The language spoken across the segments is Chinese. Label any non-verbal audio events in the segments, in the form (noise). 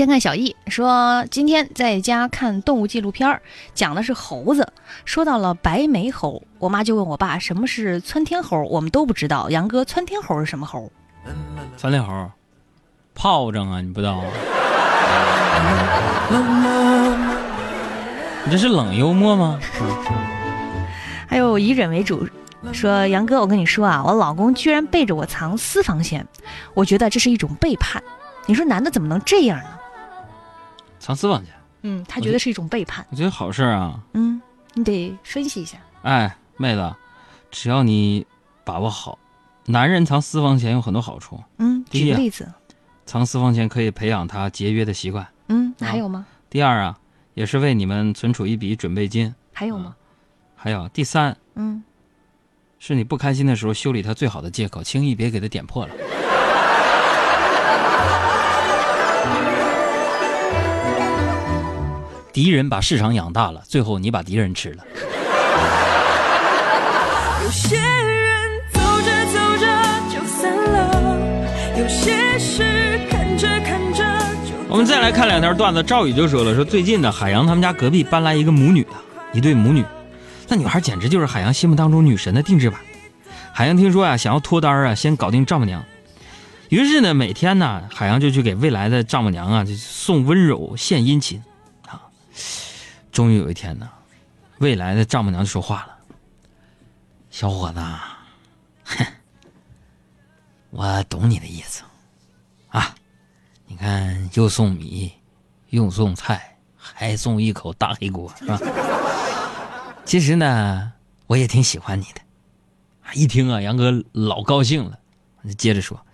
先看小易说，今天在家看动物纪录片儿，讲的是猴子，说到了白眉猴，我妈就问我爸什么是窜天猴，我们都不知道。杨哥，窜天猴是什么猴？窜天猴，炮仗啊，你不知道啊？(laughs) 你这是冷幽默吗？还有以忍为主，说杨哥，我跟你说啊，我老公居然背着我藏私房钱，我觉得这是一种背叛。你说男的怎么能这样呢？藏私房钱，嗯，他觉得是一种背叛。我觉得好事啊。嗯，你得分析一下。哎，妹子，只要你把握好，男人藏私房钱有很多好处。嗯，举个例子。藏私房钱可以培养他节约的习惯。嗯，那还有吗？第二啊，也是为你们存储一笔准备金。还有吗？还有第三，嗯，是你不开心的时候修理他最好的借口，轻易别给他点破了。敌人把市场养大了，最后你把敌人吃了。(laughs) 有些人走着走着就散了，有些事看着看着就我们再来看两条段子。赵宇就说了，说最近呢，海洋他们家隔壁搬来一个母女的，一对母女，那女孩简直就是海洋心目当中女神的定制版。海洋听说呀、想要脱单啊，先搞定丈母娘，于是呢，每天呢，海洋就去给未来的丈母娘啊，就送温柔、献殷勤，啊，终于有一天呢，未来的丈母娘就说话了：“小伙子，哼，我懂你的意思，啊。”你看，又送米，又送菜，还送一口大黑锅，是吧？其实呢，我也挺喜欢你的。一听啊，杨哥老高兴了，接着说，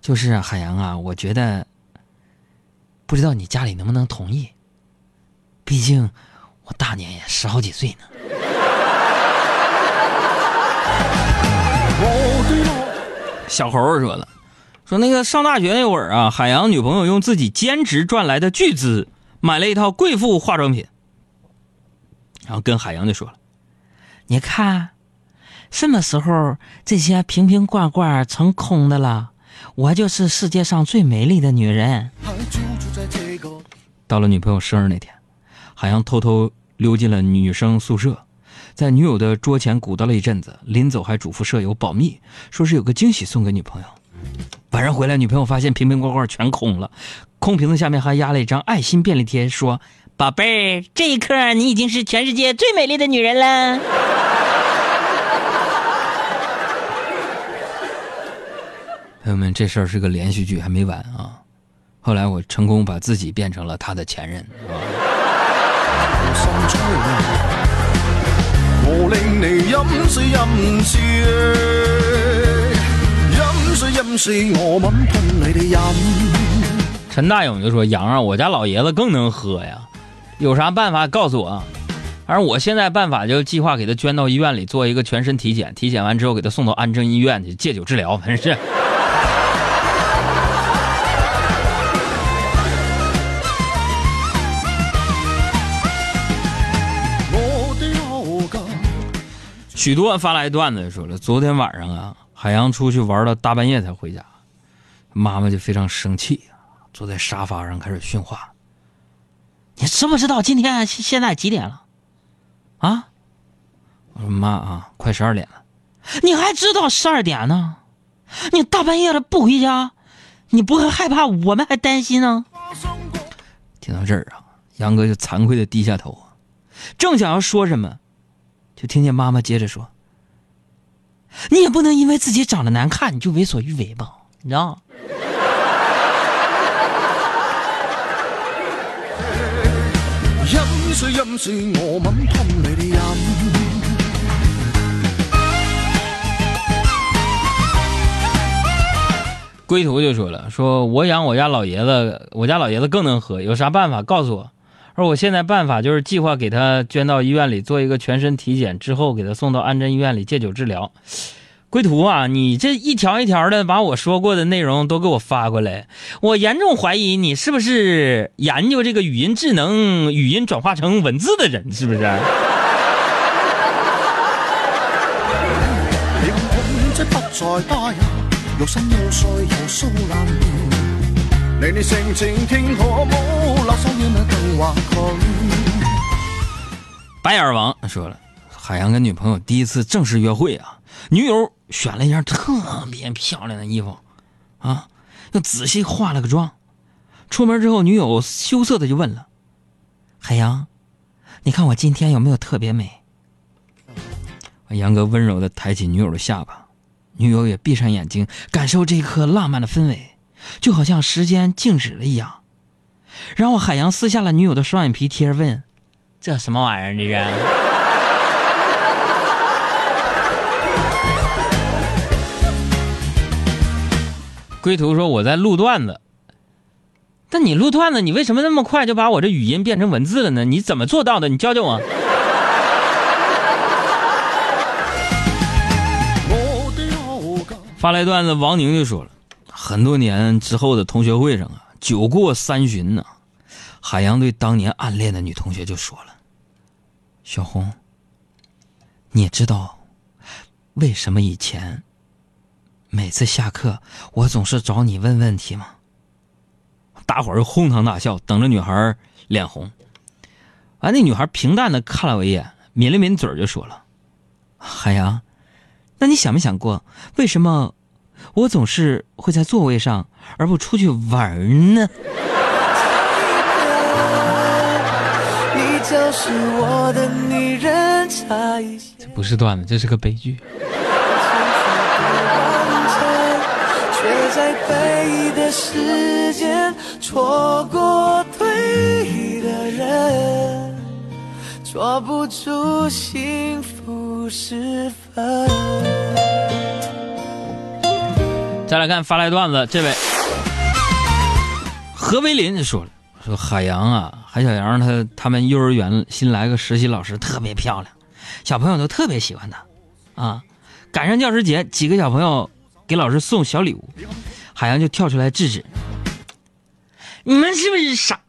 就是啊，海洋啊，我觉得，不知道你家里能不能同意？毕竟我大年也十好几岁呢。小猴儿说了。说那个上大学那会儿啊，海洋女朋友用自己兼职赚来的巨资买了一套贵妇化妆品，然后跟海洋就说了：“你看，什么时候这些瓶瓶罐罐成空的了？我就是世界上最美丽的女人。”到了女朋友生日那天，海洋偷偷溜进了女生宿舍，在女友的桌前鼓捣了一阵子，临走还嘱咐舍友保密，说是有个惊喜送给女朋友。晚上回来，女朋友发现瓶瓶罐罐全空了，空瓶子下面还压了一张爱心便利贴，说：“宝贝儿，这一刻你已经是全世界最美丽的女人了。(laughs) ”朋友们，这事儿是个连续剧，还没完啊！后来我成功把自己变成了他的前任。啊我令你饮水饮水，饮水饮水，我吻吞你的饮。陈大勇就说：“杨啊，我家老爷子更能喝呀，有啥办法告诉我啊？反正我现在办法就计划给他捐到医院里做一个全身体检，体检完之后给他送到安贞医院去戒酒治疗，反正是。”许多发来段子说了，昨天晚上啊，海洋出去玩到大半夜才回家，妈妈就非常生气，坐在沙发上开始训话。你知不知道今天现在几点了？啊？我说妈啊，快十二点了。你还知道十二点呢？你大半夜的不回家，你不会害怕我们还担心呢？听到这儿啊，杨哥就惭愧的低下头，正想要说什么，就听见妈妈接着说：“你也不能因为自己长得难看，你就为所欲为吧？你知道吗？”饮水饮水，我吻吞你的饮。龟图就说了：“说我养我家老爷子，我家老爷子更能喝，有啥办法告诉我？而我现在办法就是计划给他捐到医院里做一个全身体检，之后给他送到安贞医院里戒酒治疗。”归途啊，你这一条一条的把我说过的内容都给我发过来，我严重怀疑你是不是研究这个语音智能、语音转化成文字的人，是不是？白眼王说了，海洋跟女朋友第一次正式约会啊，女友选了一件特别漂亮的衣服，啊，又仔细化了个妆。出门之后，女友羞涩的就问了：“海洋，你看我今天有没有特别美？”杨哥温柔的抬起女友的下巴，女友也闭上眼睛，感受这一刻浪漫的氛围，就好像时间静止了一样。然后海洋撕下了女友的双眼皮贴，问：“这什么玩意儿？这是？” (laughs) 归途说：“我在录段子。”但你录段子，你为什么那么快就把我这语音变成文字了呢？你怎么做到的？你教教我。(laughs) 发来段子，王宁就说了，很多年之后的同学会上啊，酒过三巡呢、海洋对当年暗恋的女同学就说了：“小红，你知道为什么以前每次下课我总是找你问问题吗？”大伙儿哄堂大笑，等着女孩脸红。完，那女孩平淡的看了我一眼，抿了抿嘴就说了：“海洋，那你想没想过，为什么我总是会在座位上，而不出去玩呢？就是我的女人，差一些这不是段子，这是个悲剧。却在背的时间错过对的人，抓不住幸福时分。再来看发来段子，这位何威林就說了，说海洋啊，海小楊他他们幼儿园新来个实习老师特别漂亮，小朋友都特别喜欢她，啊，赶上教师节，几个小朋友给老师送小礼物，海洋就跳出来制止，你们是不是傻？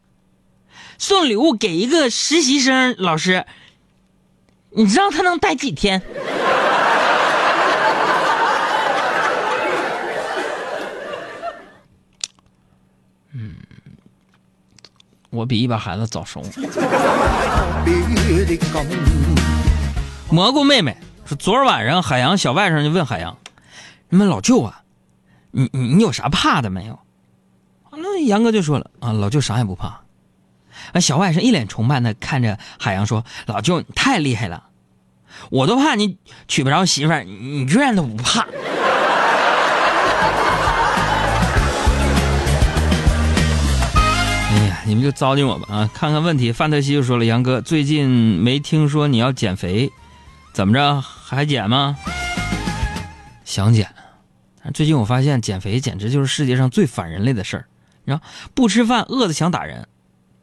送礼物给一个实习生老师，你知道他能待几天？我比一般孩子早熟。(laughs) 蘑菇妹妹说，昨儿晚上海洋小外甥就问海洋：“你们老舅啊，你你你有啥怕的没有？”那杨哥就说了：“啊，老舅啥也不怕。”啊，小外甥一脸崇拜的看着海洋说：“老舅你太厉害了，我都怕你娶不着媳婦兒，你你居然都不怕。”你们就糟践我吧啊！看看问题，范特西就说了：“杨哥，最近没听说你要减肥，怎么着还减吗？”想减，但最近我发现减肥简直就是世界上最反人类的事儿。你知道，不吃饭饿得想打人，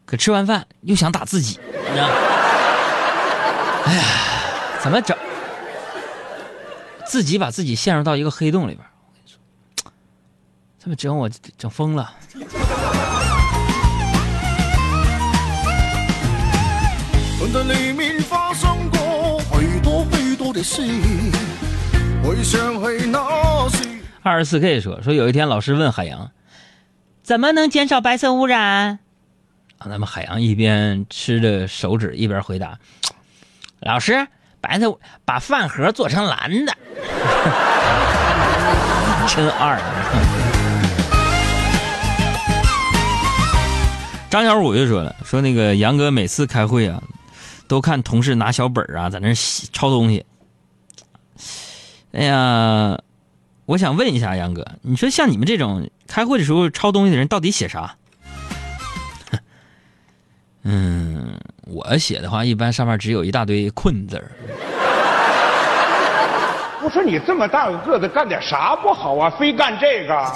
可吃完饭又想打自己，你知道？哎呀，怎么整？自己把自己陷入到一个黑洞里边，我跟你說，這麼整我整疯了。輪在里面发生過許多許多的事，回想起那時。二十四 K 说：“说有一天老师问海洋，怎么能减少白色污染？啊，那么海洋一边吃着手指一边回答：老师，白色把饭盒做成蓝的。(laughs) 真二。张小五就说了，说那个杨哥每次开会啊，都看同事拿小本啊在那抄东西。哎呀。我想问一下杨哥，你说像你们这种开会的时候抄东西的人，到底写啥？(laughs) 嗯，我写的话，一般上面只有一大堆困字儿。我说你这么大個個子，干点啥不好啊？非干这个？(laughs)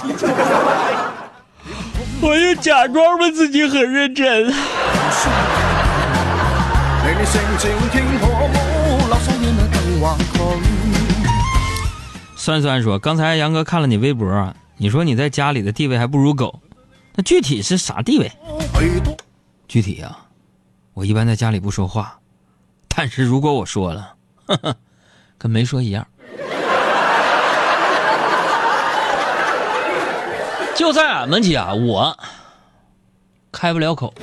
我就假装吧自己很认真。性情傾可冇垃圾煙啊更話佢。酸酸说：“刚才杨哥看了你微博，你说你在家里的地位还不如狗，那具体是啥地位？具体啊，我一般在家里不说话，但是如果我说了，呵呵，跟没说一样。就在俺们家，我开不了口。